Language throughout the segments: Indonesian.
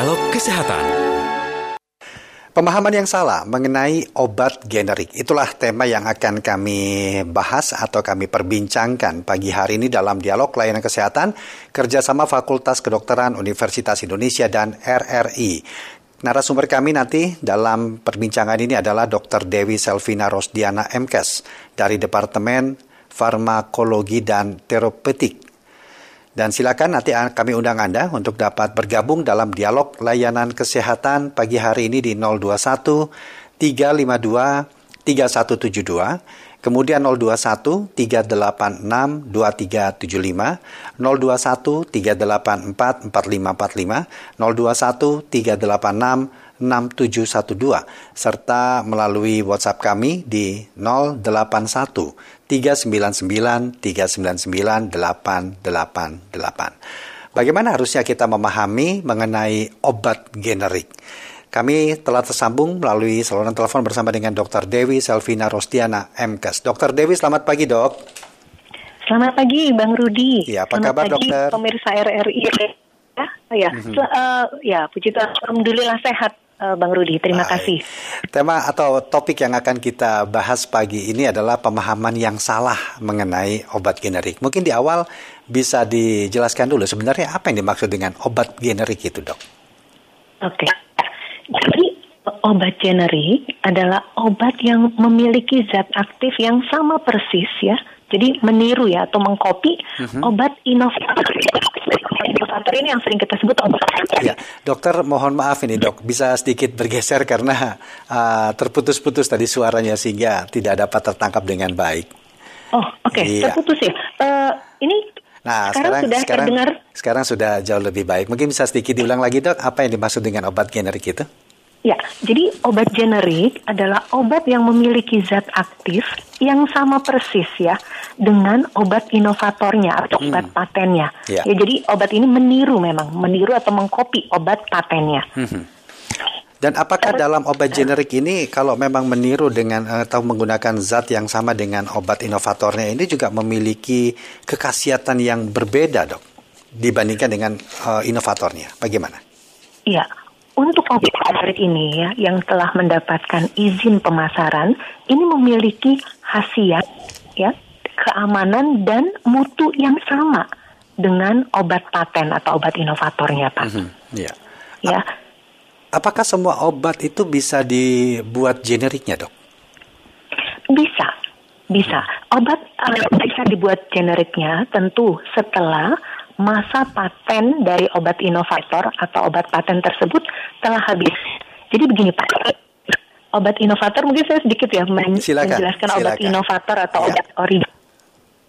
Dialog Kesehatan. Pemahaman yang salah mengenai obat generik itulah tema yang akan kami bahas atau kami perbincangkan pagi hari ini dalam dialog layanan kesehatan kerjasama Fakultas Kedokteran Universitas Indonesia dan RRI. Narasumber kami nanti dalam perbincangan ini adalah Dr. Dewi Selvina Rosdiana MKes dari Departemen Farmakologi dan Terapeutik dan silakan nanti kami undang Anda untuk dapat bergabung dalam dialog layanan kesehatan pagi hari ini di 021 352 3172, kemudian 021 386 2375, 021 384 4545, 021 386 6712 serta melalui WhatsApp kami di 081 399 399 888. Bagaimana harusnya kita memahami mengenai obat generik? Kami telah tersambung melalui saluran telepon bersama dengan Dr. Dewi Selvina Rostiana, MKes. Dr. Dewi, selamat pagi, Dok. Selamat pagi, Bang Rudi. Ya, apa selamat kabar, pagi, Dokter? pemirsa RRI. Ya, ya, mm -hmm. uh, ya, puji Tuhan, alhamdulillah sehat Bang Rudi. Terima Baik. kasih. Tema atau topik yang akan kita bahas pagi ini adalah pemahaman yang salah mengenai obat generik. Mungkin di awal bisa dijelaskan dulu sebenarnya apa yang dimaksud dengan obat generik itu, Dok? Oke. Okay. Jadi obat generik adalah obat yang memiliki zat aktif yang sama persis ya jadi meniru ya atau mengkopi uh-huh. obat inovator. Inovator ini yang sering kita sebut obat. Ya, dokter mohon maaf ini dok, bisa sedikit bergeser karena uh, terputus-putus tadi suaranya sehingga tidak dapat tertangkap dengan baik. Oh oke, okay. iya. terputus ya. Uh, ini Nah, sekarang, sekarang sudah sekarang, terdengar. Sekarang sudah jauh lebih baik. Mungkin bisa sedikit diulang lagi dok, apa yang dimaksud dengan obat generik itu? Ya, jadi obat generik adalah obat yang memiliki zat aktif yang sama persis ya dengan obat inovatornya atau hmm. obat patennya. Ya. ya, jadi obat ini meniru memang, meniru atau mengkopi obat patennya. Hmm. Dan apakah dalam obat generik ini kalau memang meniru dengan atau menggunakan zat yang sama dengan obat inovatornya ini juga memiliki kekhasiatan yang berbeda, Dok, dibandingkan dengan uh, inovatornya? Bagaimana? Iya, untuk obat generik ini ya yang telah mendapatkan izin pemasaran ini memiliki khasiat ya keamanan dan mutu yang sama dengan obat paten atau obat inovatornya Pak. Mm -hmm. Ya. Ya. Apakah semua obat itu bisa dibuat generiknya dok? Bisa, bisa. Obat uh, bisa dibuat generiknya tentu setelah masa paten dari obat inovator atau obat paten tersebut telah habis. Jadi begini Pak, obat inovator mungkin saya sedikit ya men silakan, menjelaskan silakan. obat inovator atau ya. obat original.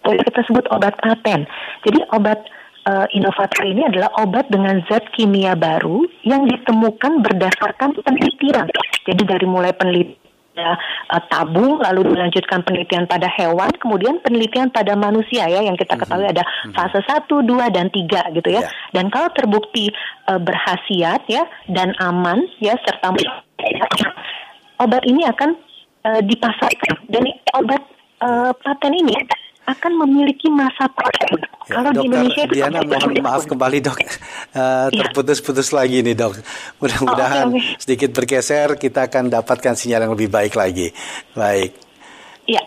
Kita sebut obat paten. Jadi obat uh, inovator ini adalah obat dengan zat kimia baru yang ditemukan berdasarkan penelitian. Jadi dari mulai penelitian uh, tabung lalu dilanjutkan penelitian pada hewan kemudian penelitian pada manusia ya yang kita ketahui mhm. ada mhm. fase 1, 2 dan 3 gitu ya. Yeah. Dan kalau terbukti uh, berhasiat ya dan aman ya serta obat ini akan uh, dipasarkan dan obat uh, paten ini akan memiliki masa paten. Ya, Kalau dokter di Indonesia Diana mohon maaf kembali dok, uh, terputus-putus lagi nih dok. Mudah-mudahan oh, okay, okay. sedikit bergeser kita akan dapatkan sinyal yang lebih baik lagi. Baik. Ya,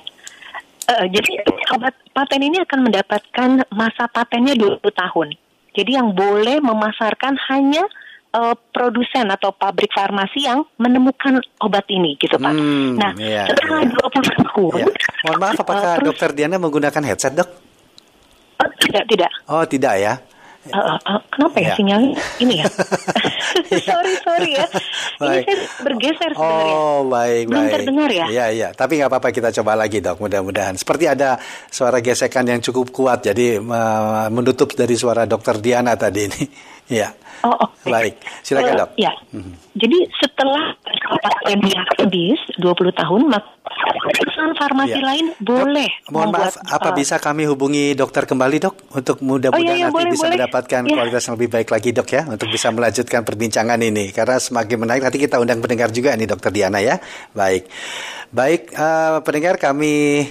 uh, jadi obat paten ini akan mendapatkan masa patennya 20 tahun. Jadi yang boleh memasarkan hanya uh, produsen atau pabrik farmasi yang menemukan obat ini gitu Pak. Hmm, nah, iya, setelah iya. 20 tahun. Iya. Mohon maaf apakah uh, dokter Diana menggunakan headset, Dok? Oh, tidak, tidak. Oh, tidak ya. Uh, uh, kenapa ya, ya. sinyalnya ini ya? sorry sorry ya. Baik. Ini saya bergeser sebenarnya. Oh baik Belum baik. terdengar ya? Iya iya. Tapi nggak apa-apa kita coba lagi dok. Mudah-mudahan. Seperti ada suara gesekan yang cukup kuat. Jadi uh, menutup dari suara dokter Diana tadi ini. Iya. Oh, okay. Baik, silakan uh, dok. Ya, mm-hmm. jadi setelah habis 20 tahun, maka perusahaan farmasi ya. lain boleh dok, Mohon membuat, maaf, apa uh, bisa kami hubungi dokter kembali dok? Untuk mudah-mudahan oh, iya, iya, nanti boleh, bisa boleh. mendapatkan ya. kualitas yang lebih baik lagi dok ya, untuk bisa melanjutkan perbincangan ini. Karena semakin menarik, nanti kita undang pendengar juga nih dokter Diana ya. Baik, baik uh, pendengar kami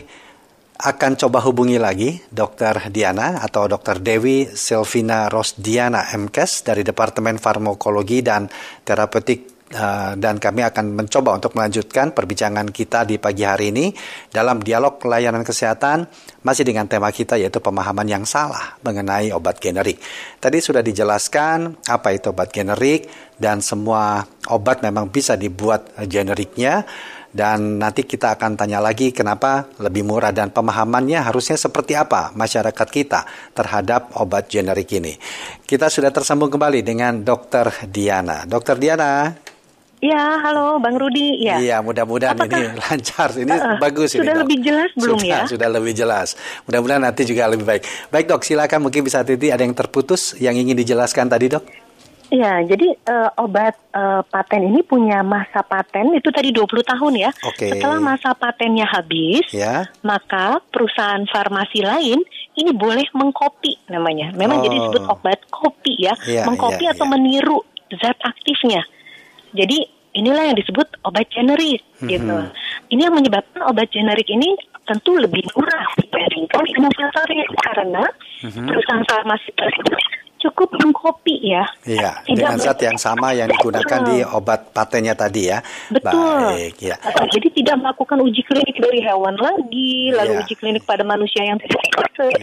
akan coba hubungi lagi Dr. Diana atau Dr. Dewi Silvina Rosdiana MKes dari Departemen Farmakologi dan Terapeutik Uh, dan kami akan mencoba untuk melanjutkan perbincangan kita di pagi hari ini dalam dialog layanan kesehatan masih dengan tema kita yaitu pemahaman yang salah mengenai obat generik. Tadi sudah dijelaskan apa itu obat generik dan semua obat memang bisa dibuat generiknya dan nanti kita akan tanya lagi kenapa lebih murah dan pemahamannya harusnya seperti apa masyarakat kita terhadap obat generik ini. Kita sudah tersambung kembali dengan Dr. Diana. Dr. Diana. Ya, halo Bang Rudi. Ya. Iya, mudah-mudahan ini lancar. Ini uh, bagus sudah ini. Sudah lebih jelas belum sudah, ya? Sudah lebih jelas. Mudah-mudahan nanti juga lebih baik. Baik dok, silakan mungkin bisa titi ada yang terputus yang ingin dijelaskan tadi dok. Ya, jadi uh, obat uh, paten ini punya masa paten itu tadi 20 tahun ya. Okay. Setelah masa patennya habis, ya. maka perusahaan farmasi lain ini boleh mengkopi namanya. Memang oh. jadi disebut obat kopi ya, ya mengkopi ya, atau ya. meniru zat aktifnya. Jadi inilah yang disebut obat generik mm-hmm. gitu. Ini yang menyebabkan obat generik ini tentu lebih murah dibandingkan inovatornya karena mm-hmm. perusahaan farmasi tersebut cukup mengkopi ya. Iya, dengan zat yang sama yang digunakan di obat patennya tadi ya. Betul. Baik, ya. Jadi tidak melakukan uji klinik dari hewan lagi, lalu ya. uji klinik pada manusia yang tidak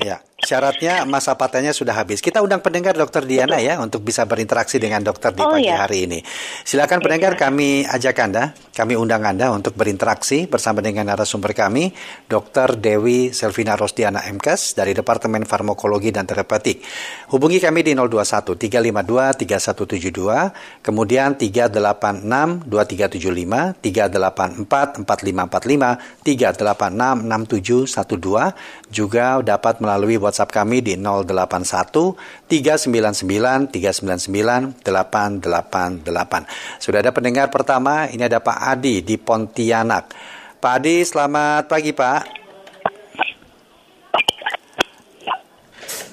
Iya. Syaratnya masa patennya sudah habis. Kita undang pendengar Dokter Diana Betul. ya untuk bisa berinteraksi dengan dokter di oh, pagi ya. hari ini. Silakan ya, pendengar kami ajak Anda, kami undang Anda untuk berinteraksi bersama dengan narasumber kami, Dokter Dewi Selvina Rosdiana MKes dari Departemen Farmakologi dan Terapeutik. Hubungi kami di 021 352 3172, kemudian 386 2375, 384 4545, 386 6712, juga dapat melalui WhatsApp kami di 081 399 399 888. Sudah ada pendengar pertama, ini ada Pak Adi di Pontianak. Pak Adi, selamat pagi Pak.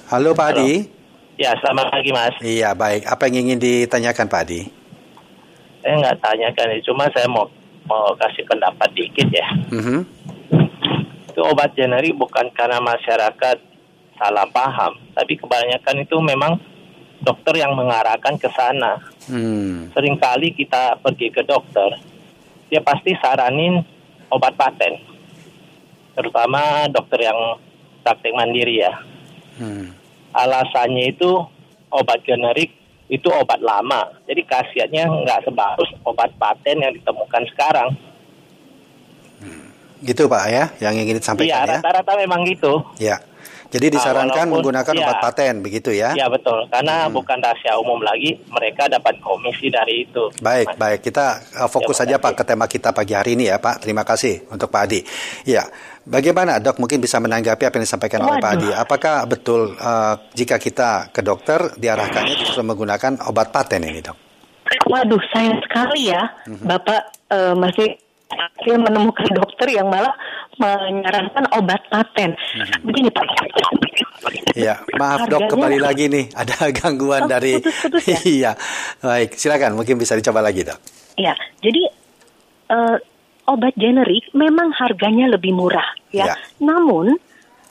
Halo Pak Halo. Adi. Ya, selamat pagi Mas. Iya, baik. Apa yang ingin ditanyakan Pak Adi? Saya nggak tanyakan, cuma saya mau mau kasih pendapat dikit ya. Mm -hmm. Itu obat generik bukan karena masyarakat salah paham. Tapi kebanyakan itu memang dokter yang mengarahkan ke sana. Hmm. Seringkali kita pergi ke dokter, dia pasti saranin obat paten. Terutama dokter yang praktek mandiri ya. Hmm. Alasannya itu obat generik itu obat lama. Jadi khasiatnya nggak sebagus obat paten yang ditemukan sekarang. Hmm. Gitu Pak ya, yang ingin disampaikan iya, ya? rata-rata memang gitu. Ya. Jadi disarankan walaupun, menggunakan ya, obat paten begitu ya? Ya betul, karena hmm. bukan rahasia umum lagi, mereka dapat komisi dari itu. Baik, Mas. baik. Kita uh, fokus ya, saja Pak ke tema kita pagi hari ini ya Pak. Terima kasih untuk Pak Adi. Ya, bagaimana dok mungkin bisa menanggapi apa yang disampaikan Waduh. oleh Pak Adi? Apakah betul uh, jika kita ke dokter diarahkannya justru menggunakan obat paten ini dok? Waduh, sayang sekali ya, hmm. Bapak uh, masih akhirnya menemukan dokter yang malah menyarankan obat paten. Hmm. Begini Pak. Iya, maaf Harganya, dok kembali lagi nih ada gangguan oh, dari. Putus, putus ya? iya, baik silakan mungkin bisa dicoba lagi dok. Iya, jadi uh, obat generik memang harganya lebih murah ya. ya. Namun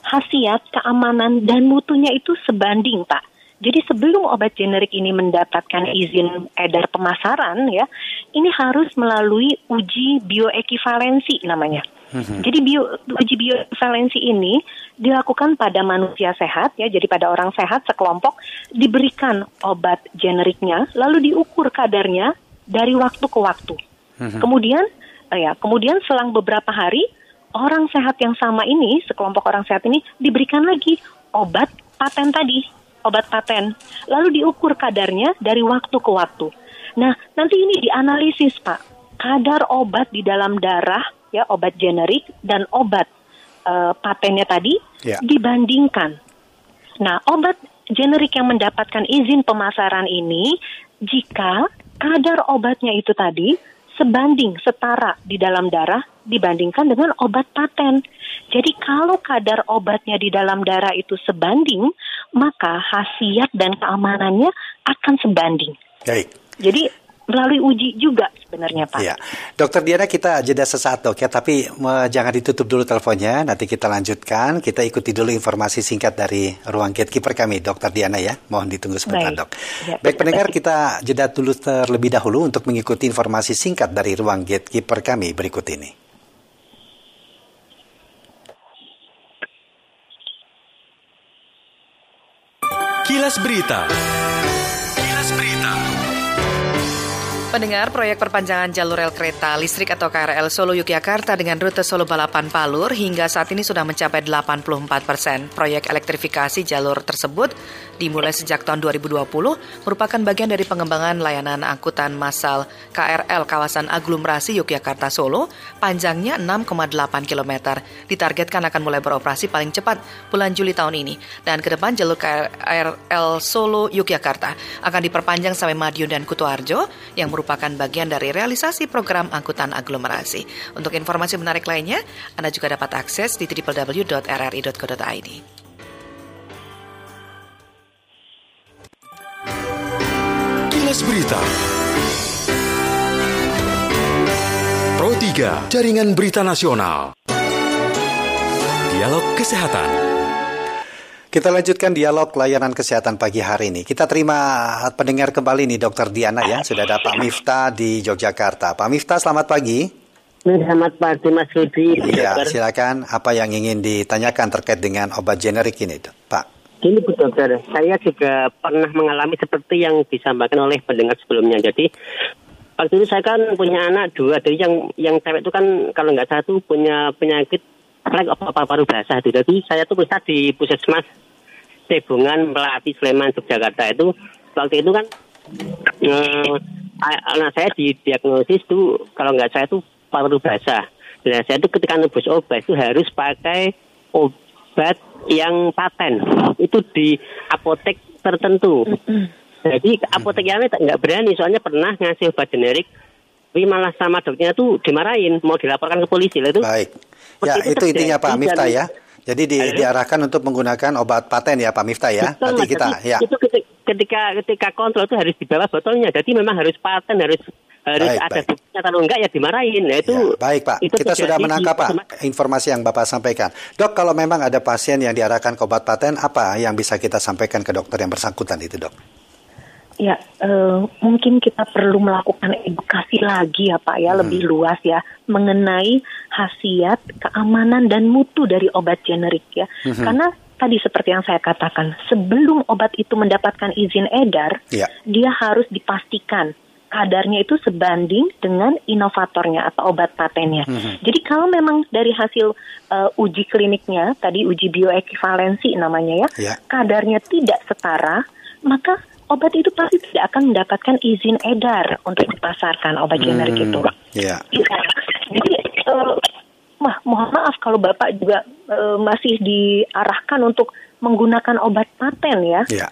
khasiat, keamanan dan mutunya itu sebanding pak. Jadi sebelum obat generik ini mendapatkan izin edar pemasaran ya, ini harus melalui uji bioekivalensi namanya. Mm-hmm. Jadi bio, uji bioekivalensi ini dilakukan pada manusia sehat ya, jadi pada orang sehat sekelompok diberikan obat generiknya, lalu diukur kadarnya dari waktu ke waktu. Mm-hmm. Kemudian eh, ya, kemudian selang beberapa hari orang sehat yang sama ini, sekelompok orang sehat ini diberikan lagi obat paten tadi obat paten. Lalu diukur kadarnya dari waktu ke waktu. Nah, nanti ini dianalisis, Pak. Kadar obat di dalam darah, ya obat generik dan obat uh, patennya tadi yeah. dibandingkan. Nah, obat generik yang mendapatkan izin pemasaran ini jika kadar obatnya itu tadi sebanding setara di dalam darah dibandingkan dengan obat paten. Jadi kalau kadar obatnya di dalam darah itu sebanding, maka khasiat dan keamanannya akan sebanding. Baik. Jadi melalui uji juga sebenarnya Pak. Iya. Dokter Diana kita jeda sesaat dok ya, tapi jangan ditutup dulu teleponnya, nanti kita lanjutkan. Kita ikuti dulu informasi singkat dari ruang gatekeeper kami, Dokter Diana ya. Mohon ditunggu sebentar Baik. dok. Ya, Baik pendengar kita jeda dulu terlebih dahulu untuk mengikuti informasi singkat dari ruang gatekeeper kami berikut ini. Kilas Berita. Kilas Berita. Pendengar proyek perpanjangan jalur rel kereta listrik atau KRL Solo Yogyakarta dengan rute Solo Balapan Palur hingga saat ini sudah mencapai 84 persen. Proyek elektrifikasi jalur tersebut dimulai sejak tahun 2020 merupakan bagian dari pengembangan layanan angkutan massal KRL kawasan aglomerasi Yogyakarta Solo panjangnya 6,8 km. Ditargetkan akan mulai beroperasi paling cepat bulan Juli tahun ini dan ke depan jalur KRL Solo Yogyakarta akan diperpanjang sampai Madiun dan Kutoarjo yang merupakan bagian dari realisasi program angkutan aglomerasi. Untuk informasi menarik lainnya, Anda juga dapat akses di www.rri.co.id. Kilas Berita. Pro 3, Jaringan Berita Nasional. Dialog Kesehatan. Kita lanjutkan dialog layanan kesehatan pagi hari ini. Kita terima pendengar kembali nih Dokter Diana ya. Sudah ada Pak Miftah di Yogyakarta. Pak Miftah, selamat pagi. Selamat pagi Mas Rudi. Iya, silakan apa yang ingin ditanyakan terkait dengan obat generik ini, Pak. Gini Bu Dokter, saya juga pernah mengalami seperti yang disampaikan oleh pendengar sebelumnya. Jadi waktu itu saya kan punya anak dua, jadi yang yang cewek itu kan kalau nggak satu punya penyakit apa apa paru basah itu. Jadi saya tuh bisa di puskesmas Tebungan Melati Sleman Yogyakarta itu waktu itu kan eh, anak saya didiagnosis tuh kalau nggak saya tuh paru basah. Dan saya tuh ketika nebus obat itu harus pakai obat yang paten itu di apotek tertentu. Jadi apotek yang nggak berani soalnya pernah ngasih obat generik tapi malah sama dokternya tuh dimarahin mau dilaporkan ke polisi itu. Baik. Ya itu, itu intinya Pak Miftah ya. Jadi di, diarahkan untuk menggunakan obat paten ya Pak Miftah ya. Betul, Nanti kita ya. Itu ketika ketika kontrol itu harus dibawa botolnya. Jadi memang harus paten harus harus baik, ada buktinya kalau enggak ya dimarahin. Nah, itu ya, baik Pak. Itu kita sudah menangkap Pak informasi yang Bapak sampaikan. Dok, kalau memang ada pasien yang diarahkan ke obat paten, apa yang bisa kita sampaikan ke dokter yang bersangkutan itu, Dok? Ya, uh, mungkin kita perlu melakukan edukasi lagi ya Pak ya, hmm. lebih luas ya mengenai khasiat, keamanan dan mutu dari obat generik ya. Hmm. Karena tadi seperti yang saya katakan, sebelum obat itu mendapatkan izin edar, ya. dia harus dipastikan kadarnya itu sebanding dengan inovatornya atau obat patennya. Mm-hmm. Jadi kalau memang dari hasil uh, uji kliniknya, tadi uji bioekivalensi namanya ya, yeah. kadarnya tidak setara, maka obat itu pasti tidak akan mendapatkan izin edar untuk dipasarkan obat generik mm, itu. Yeah. Jadi uh, mohon maaf kalau Bapak juga uh, masih diarahkan untuk menggunakan obat paten ya. Yeah.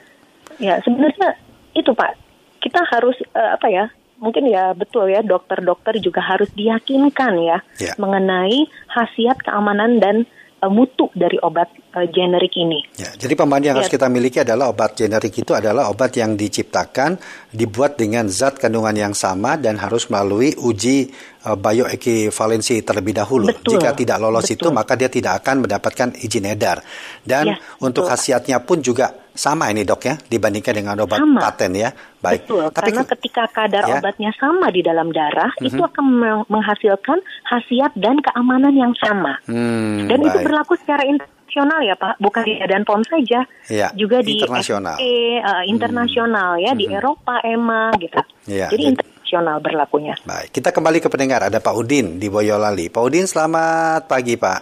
Ya, sebenarnya itu Pak kita harus uh, apa ya mungkin ya betul ya dokter-dokter juga harus diyakinkan ya yeah. mengenai khasiat keamanan dan uh, mutu dari obat uh, generik ini. Ya, jadi pemahaman yang ya. harus kita miliki adalah obat generik itu adalah obat yang diciptakan dibuat dengan zat kandungan yang sama dan harus melalui uji uh, bioequivalensi terlebih dahulu. Betul. Jika tidak lolos betul. itu maka dia tidak akan mendapatkan izin edar. Dan ya, untuk khasiatnya pun juga sama ini dok ya dibandingkan dengan obat sama. paten ya. Baik. Betul. Tapi karena ketika kadar ya. obatnya sama di dalam darah mm -hmm. itu akan menghasilkan khasiat dan keamanan yang sama. Hmm, dan baik. itu berlaku secara internasional ya Pak, bukan di Badan POM saja, ya, juga di internasional, SE, uh, internasional hmm. ya, di hmm. Eropa EMA gitu. Ya, jadi, jadi internasional berlakunya. Baik, kita kembali ke pendengar. Ada Pak Udin di Boyolali. Pak Udin, selamat pagi Pak.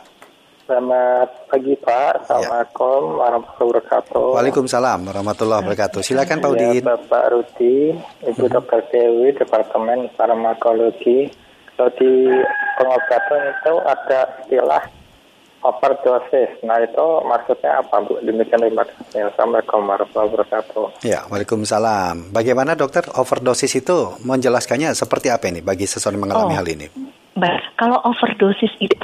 Selamat pagi Pak, Assalamualaikum ya. warahmatullahi wabarakatuh. Waalaikumsalam warahmatullahi wabarakatuh. Silakan Pak Udin. Ya, Bapak Rudi, Ibu hmm. Dr. Dewi, Departemen Farmakologi. Kalau di pengobatan itu ada istilah overdosis. Nah itu maksudnya apa Bu? Demikian terima kasih. Assalamualaikum warahmatullahi wabarakatuh. Ya, Waalaikumsalam. Bagaimana dokter overdosis itu menjelaskannya seperti apa ini bagi seseorang yang mengalami oh, hal ini? Baik, kalau overdosis itu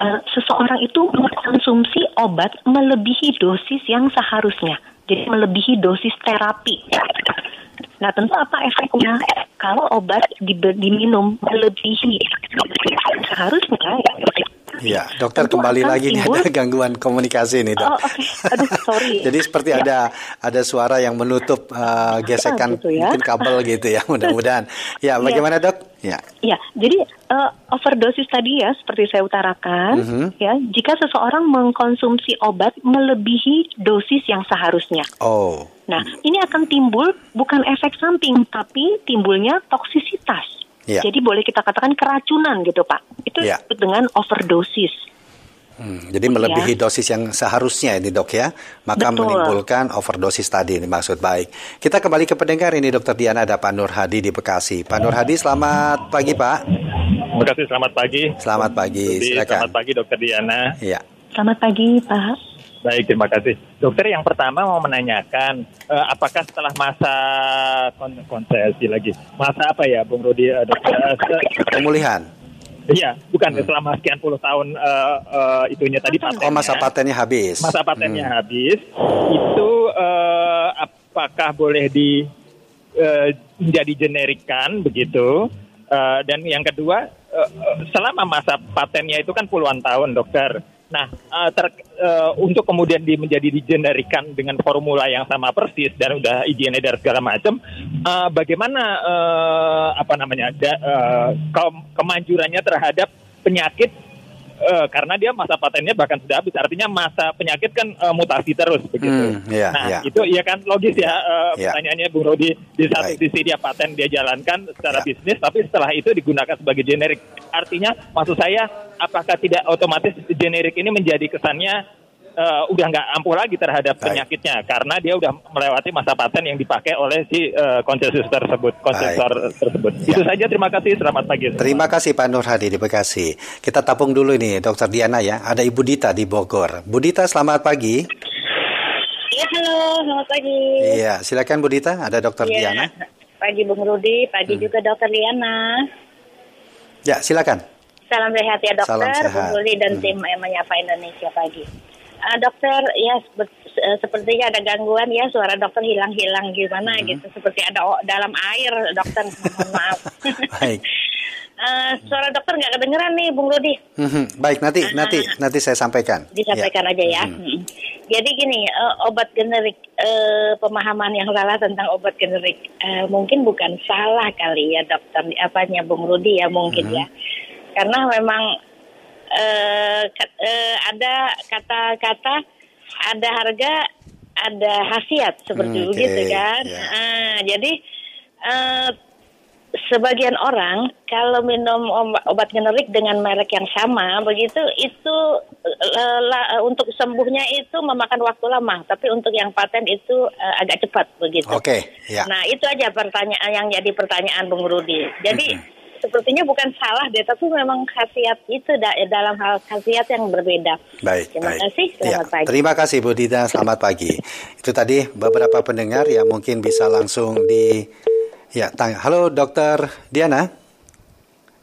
uh, seseorang itu mengkonsumsi obat melebihi dosis yang seharusnya. Jadi melebihi dosis terapi. Nah, tentu apa efeknya kalau obat di, diminum melebihi seharusnya ya Ya, dokter Tentu kembali lagi nih ada gangguan komunikasi nih, Dok. Oh, okay. Aduh, sorry. Jadi seperti ya. ada ada suara yang menutup uh, gesekan gitu ya? mungkin kabel gitu ya, mudah-mudahan. Ya, bagaimana, ya. Dok? Ya. Ya, jadi uh, overdosis tadi ya seperti saya utarakan, mm -hmm. ya, jika seseorang mengkonsumsi obat melebihi dosis yang seharusnya. Oh. Nah, ini akan timbul bukan efek samping tapi timbulnya toksisitas. Yeah. Jadi boleh kita katakan keracunan gitu Pak. Itu yeah. dengan overdosis. Hmm, jadi melebihi ya. dosis yang seharusnya ini dok ya, maka Betul. menimbulkan overdosis tadi ini maksud baik. Kita kembali ke pendengar ini dokter Diana ada Pak Nur Hadi di Bekasi. Pak Nur Hadi selamat pagi Pak. Terima kasih selamat pagi. Selamat pagi. Silakan. Selamat pagi dokter Diana. Iya. Selamat pagi Pak. Baik, terima kasih. Dokter yang pertama mau menanyakan, uh, apakah setelah masa kon konsesi lagi, masa apa ya, Bung Rudi? Uh, dokter, uh, Pemulihan. Iya, bukan hmm. selama sekian puluh tahun uh, uh, itunya tadi patennya. Oh, masa patennya habis. Masa patennya hmm. habis. Itu uh, apakah boleh di uh, menjadi generikan begitu? Uh, dan yang kedua, uh, selama masa patennya itu kan puluhan tahun, dokter. Nah, uh, ter, uh, untuk kemudian di, menjadi digenerikan dengan formula yang sama persis dan udah izin edar segala macam, uh, bagaimana uh, apa namanya da, uh, ke, kemanjurannya terhadap penyakit uh, karena dia masa patennya bahkan sudah habis artinya masa penyakit kan uh, mutasi terus begitu. Hmm, yeah, nah yeah. itu ya kan logis ya uh, yeah. pertanyaannya Bung Rodi di satu sisi dia paten dia jalankan secara yeah. bisnis tapi setelah itu digunakan sebagai generik artinya maksud saya apakah tidak otomatis generik ini menjadi kesannya uh, udah nggak ampuh lagi terhadap Baik. penyakitnya karena dia udah melewati masa paten yang dipakai oleh si uh, konsensus tersebut, konsensor tersebut. Ya. Itu saja. Terima kasih. Selamat pagi. Semua. Terima kasih Pak Nur Hadi di Bekasi. Kita tapung dulu ini, Dokter Diana ya. Ada Ibu Dita di Bogor. Bu Dita, selamat pagi. Iya, halo, selamat pagi. Iya, silakan Bu Dita. Ada Dokter ya, Diana. Pagi Bung Rudi, pagi hmm. juga Dokter Diana. Ya, silakan. Salam sehat ya dokter, Bung Rudi dan hmm. tim Menyapa Indonesia pagi. Uh, dokter, ya uh, sepertinya ada gangguan ya suara dokter hilang-hilang gimana hmm. gitu, seperti ada dalam air dokter. Mohon maaf. Baik. Uh, suara dokter nggak kedengeran nih, Bung Rudi. Hmm, baik, nanti uh, nanti nanti saya sampaikan. Disampaikan ya. aja ya. Hmm. Jadi gini, uh, obat generik, uh, pemahaman yang salah tentang obat generik uh, mungkin bukan salah kali ya dokter, apanya Bung Rudi ya mungkin hmm. ya, karena memang uh, uh, ada kata-kata ada harga ada khasiat seperti hmm, okay. begitu kan yeah. uh, jadi uh, sebagian orang kalau minum obat generik dengan merek yang sama begitu itu uh, la, untuk sembuhnya itu memakan waktu lama tapi untuk yang paten itu uh, agak cepat begitu. Oke. Okay, ya. Nah itu aja pertanyaan yang jadi pertanyaan Bung Rudi. Jadi -hmm sepertinya bukan salah deh, tapi memang khasiat itu da dalam hal khasiat yang berbeda. Baik, terima baik. kasih. Selamat ya, pagi. Terima kasih Bu Dita, selamat pagi. Itu tadi beberapa pendengar yang mungkin bisa langsung di ya tanya. Halo Dokter Diana.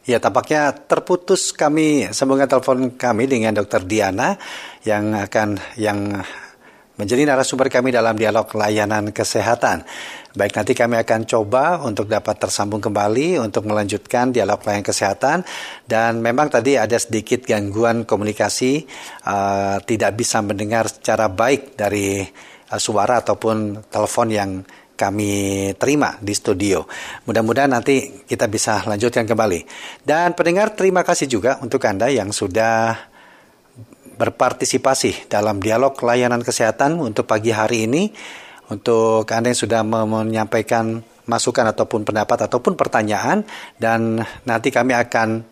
Ya, tampaknya terputus kami sambungan telepon kami dengan Dokter Diana yang akan yang menjadi narasumber kami dalam dialog layanan kesehatan. Baik, nanti kami akan coba untuk dapat tersambung kembali untuk melanjutkan dialog layanan kesehatan dan memang tadi ada sedikit gangguan komunikasi uh, tidak bisa mendengar secara baik dari uh, suara ataupun telepon yang kami terima di studio. Mudah-mudahan nanti kita bisa lanjutkan kembali. Dan pendengar terima kasih juga untuk Anda yang sudah berpartisipasi dalam dialog layanan kesehatan untuk pagi hari ini. Untuk Anda yang sudah menyampaikan masukan ataupun pendapat ataupun pertanyaan dan nanti kami akan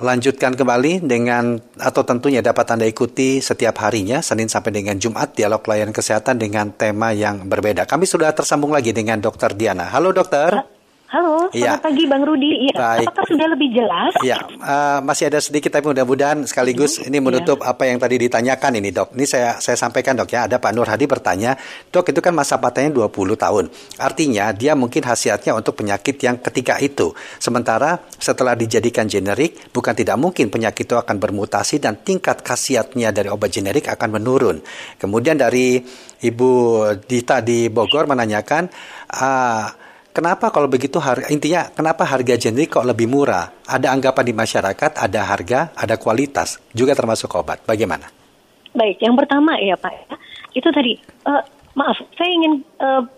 lanjutkan kembali dengan atau tentunya dapat Anda ikuti setiap harinya Senin sampai dengan Jumat dialog layanan kesehatan dengan tema yang berbeda. Kami sudah tersambung lagi dengan Dokter Diana. Halo dokter. Halo, Iya. selamat pagi Bang Rudi. Iya, Baik. apakah sudah lebih jelas? Ya, eh, masih ada sedikit tapi mudah-mudahan sekaligus ini menutup apa yang tadi ditanyakan ini dok. Ini saya saya sampaikan dok ya. Ada Pak Nur Hadi bertanya, dok itu kan masa patennya 20 tahun. Artinya dia mungkin khasiatnya untuk penyakit yang ketiga itu. Sementara setelah dijadikan generik, bukan tidak mungkin penyakit itu akan bermutasi dan tingkat khasiatnya dari obat generik akan menurun. Kemudian dari Ibu Dita di Bogor menanyakan, ah, Kenapa kalau begitu harga intinya kenapa harga generik kok lebih murah? Ada anggapan di masyarakat, ada harga, ada kualitas, juga termasuk obat. Bagaimana? Baik, yang pertama ya Pak, ya, itu tadi, eh, maaf, saya ingin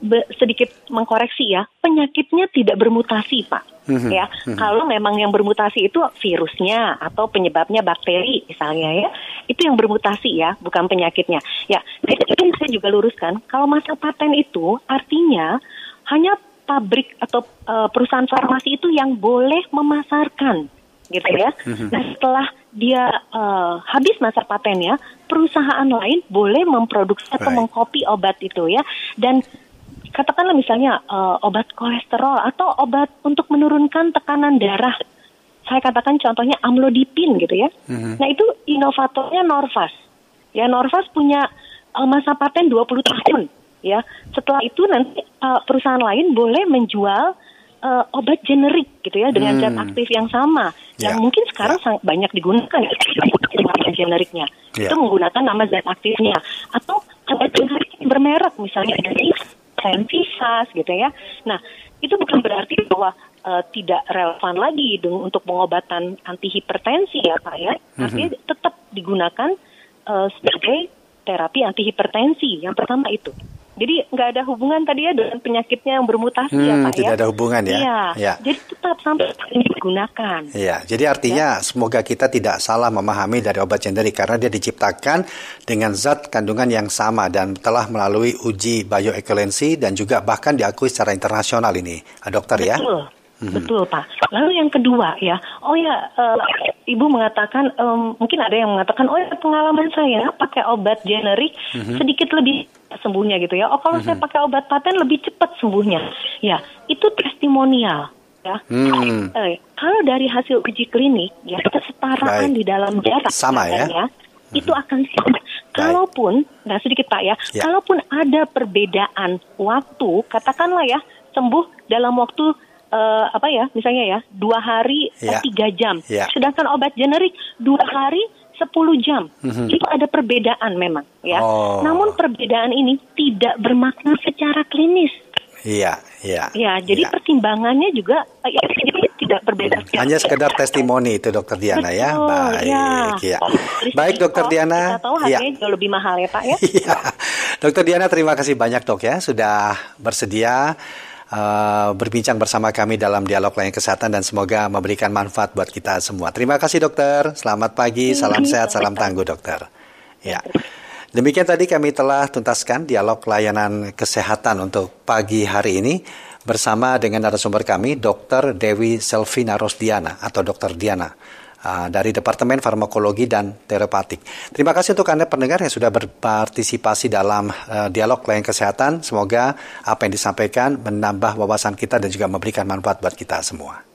be- sedikit mengkoreksi ya, penyakitnya tidak bermutasi Pak. Mhm, Ya, mhm. kalau memang yang bermutasi itu virusnya atau penyebabnya bakteri misalnya ya, itu yang bermutasi ya, bukan penyakitnya. Ya, ini saya juga luruskan, kalau masa paten itu artinya hanya pabrik atau eh, perusahaan farmasi itu yang boleh memasarkan gitu ya. Mhm. Nah setelah dia eh, habis masa patennya, perusahaan lain boleh memproduksi atau Right. mengkopi obat itu ya. Dan katakanlah misalnya eh, obat kolesterol atau obat untuk menurunkan tekanan darah. Saya katakan contohnya amlodipin gitu ya. Mhm. Nah itu inovatornya Norvas. Ya Norvas punya eh, masa paten 20 tahun. Ya setelah itu nanti eh, perusahaan lain boleh menjual eh, obat generik gitu ya dengan zat Hmm. aktif yang sama yang Ya, mungkin sekarang sangat banyak digunakan nama generiknya Ya. itu menggunakan nama zat aktifnya atau obat generik yang bermerek misalnya dari Senvisas gitu ya. Nah itu bukan berarti bahwa eh, tidak relevan lagi untuk pengobatan antihipertensi ya pak ya. Artinya tetap digunakan eh, sebagai terapi antihipertensi yang pertama itu. Jadi nggak ada hubungan tadi ya dengan penyakitnya yang bermutasi ya Hmm, pak tidak ya. ada hubungan ya. Iya. Ya. Jadi tetap sampai ini digunakan. Iya, jadi artinya semoga kita tidak salah memahami dari obat generik karena dia diciptakan dengan zat kandungan yang sama dan telah melalui uji bioequivalency dan juga bahkan diakui secara internasional ini, dokter ya. Betul. Mhm. Betul Pak. Lalu yang kedua ya, oh ya eh, Ibu mengatakan em, mungkin ada yang mengatakan oh ya pengalaman saya pakai obat generik Mhm. sedikit lebih sembuhnya gitu ya. Oh kalau saya pakai obat paten lebih cepat sembuhnya. Ya itu testimonial ya. Hmm. Eh, kalau dari hasil uji klinik ya kesetaraan Baik. di dalam jarak Sama ya. katanya, itu akan sama. Kalaupun, nah sedikit Pak ya, Ya. kalaupun ada perbedaan waktu, katakanlah ya sembuh dalam waktu eh, apa ya, misalnya ya dua hari eh, Ya. tiga jam, Ya. sedangkan obat generik dua hari 10 jam, Mhm. itu ada perbedaan memang ya. Oh. Namun perbedaan ini tidak bermakna secara klinis. Iya, iya. Ya, jadi pertimbangannya juga eh, ya, tidak berbeda. Hanya sekedar testimoni itu dokter Diana ya. Betul, Baik, ya. ya. Baik dokter Diana. Kita tahu Ya. harganya jauh lebih mahal ya Pak ya. Dokter Diana terima kasih banyak dok ya sudah bersedia eh, berbincang bersama kami dalam dialog layanan kesehatan dan semoga memberikan manfaat buat kita semua. Terima kasih dokter. Selamat pagi, salam sehat, salam tangguh dokter. Ya. Demikian tadi kami telah tuntaskan dialog layanan kesehatan untuk pagi hari ini bersama dengan narasumber kami Dr. Dewi Selvina Rosdiana atau Dr. Diana dari Departemen Farmakologi dan Terapatik. Terima kasih untuk Anda pendengar yang sudah berpartisipasi dalam uh, dialog layanan kesehatan. Semoga apa yang disampaikan menambah wawasan kita dan juga memberikan manfaat buat kita semua.